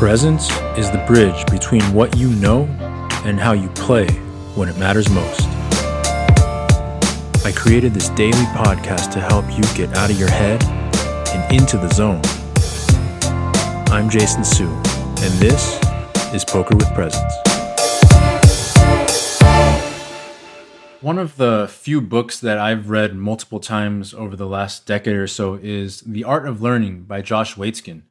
Presence is the bridge between what you know and how you play when it matters most. I created this daily podcast to help you get out of your head and into the zone. I'm Jason Su, and this is Poker with Presence. One of the few books that I've read multiple times over the last decade or so is The Art of Learning by Josh Waitzkin.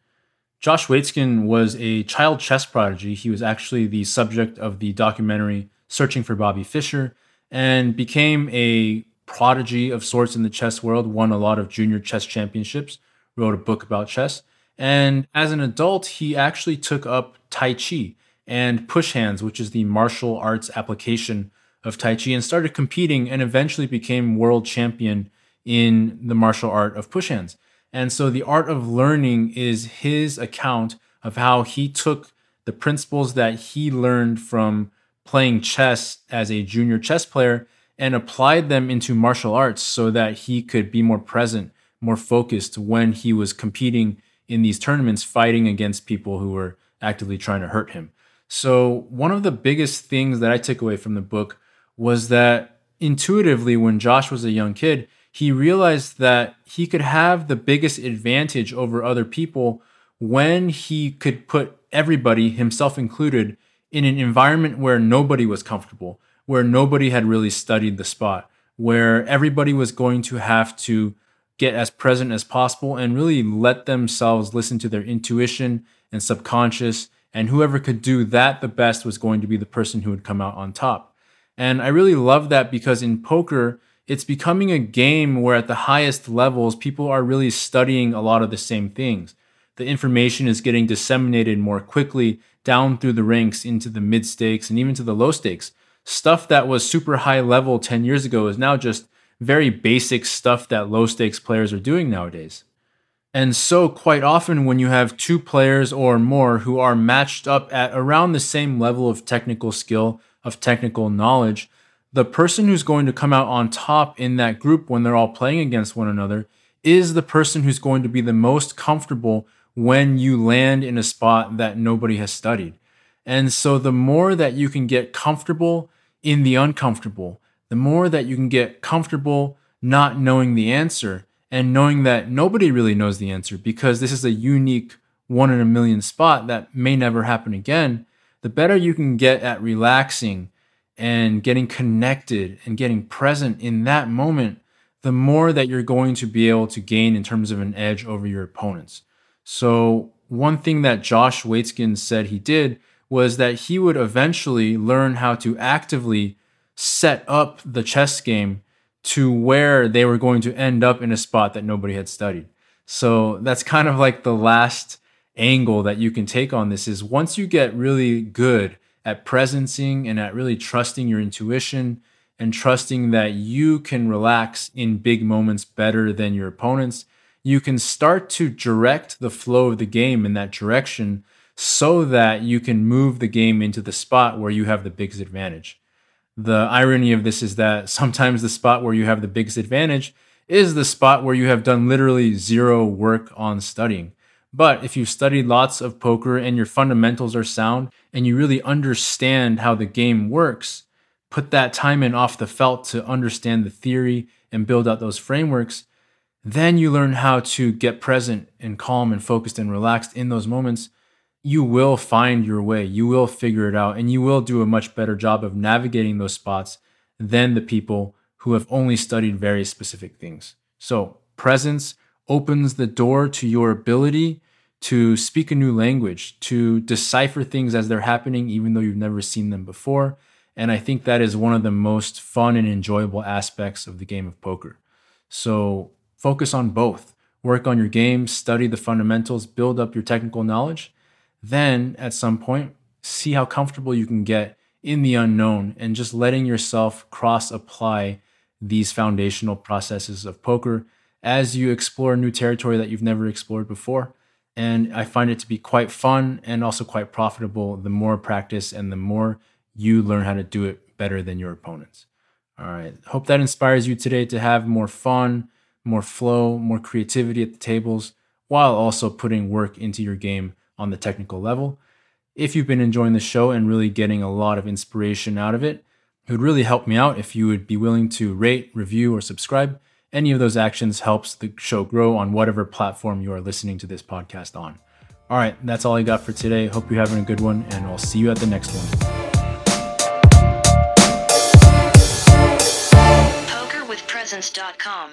Josh Waitzkin was a child chess prodigy. He was actually the subject of the documentary Searching for Bobby Fischer and became a prodigy of sorts in the chess world, won a lot of junior chess championships, wrote a book about chess. And as an adult, he actually took up Tai Chi and push hands, which is the martial arts application of Tai Chi, and started competing and eventually became world champion in the martial art of push hands. And so the art of learning is his account of how he took the principles that he learned from playing chess as a junior chess player and applied them into martial arts so that he could be more present, more focused when he was competing in these tournaments, fighting against people who were actively trying to hurt him. So, one of the biggest things that I took away from the book was that intuitively, when Josh was a young kid, he realized that he could have the biggest advantage over other people when he could put everybody, himself included, in an environment where nobody was comfortable, where nobody had really studied the spot, where everybody was going to have to get as present as possible and really let themselves listen to their intuition and subconscious. And whoever could do that the best was going to be the person who would come out on top. And I really love that because in poker, it's becoming a game where at the highest levels, people are really studying a lot of the same things. The information is getting disseminated more quickly down through the ranks into the mid stakes and even to the low stakes. Stuff that was super high level 10 years ago is now just very basic stuff that low stakes players are doing nowadays. And so, quite often, when you have two players or more who are matched up at around the same level of technical skill, of technical knowledge, the person who's going to come out on top in that group when they're all playing against one another is the person who's going to be the most comfortable when you land in a spot that nobody has studied. And so the more that you can get comfortable in the uncomfortable, the more that you can get comfortable not knowing the answer and knowing that nobody really knows the answer because this is a unique one in a million spot that may never happen again, the better you can get at relaxing and getting connected and getting present in that moment, the more that you're going to be able to gain in terms of an edge over your opponents. So, one thing that Josh Waitzkin said he did was that he would eventually learn how to actively set up the chess game to where they were going to end up in a spot that nobody had studied. So that's kind of like the last angle that you can take on this is once you get really good at presencing and at really trusting your intuition and trusting that you can relax in big moments better than your opponents, you can start to direct the flow of the game in that direction so that you can move the game into the spot where you have the biggest advantage. The irony of this is that sometimes the spot where you have the biggest advantage is the spot where you have done literally zero work on studying. But if you've studied lots of poker and your fundamentals are sound and you really understand how the game works, put that time in off the felt to understand the theory and build out those frameworks, then you learn how to get present and calm and focused and relaxed in those moments. You will find your way, you will figure it out, and you will do a much better job of navigating those spots than the people who have only studied very specific things. So, presence opens the door to your ability to speak a new language, to decipher things as they're happening, even though you've never seen them before. And I think that is one of the most fun and enjoyable aspects of the game of poker. So focus on both. Work on your game, study the fundamentals, build up your technical knowledge. Then at some point, see how comfortable you can get in the unknown and just letting yourself cross apply these foundational processes of poker as you explore new territory that you've never explored before. And I find it to be quite fun and also quite profitable the more practice and the more you learn how to do it better than your opponents. All right. Hope that inspires you today to have more fun, more flow, more creativity at the tables, while also putting work into your game on the technical level. If you've been enjoying the show and really getting a lot of inspiration out of it, it would really help me out if you would be willing to rate, review, or subscribe. Any of those actions helps the show grow on whatever platform you are listening to this podcast on. All right, that's all I got for today. Hope you're having a good one, and I'll see you at the next one. PokerWithPresence.com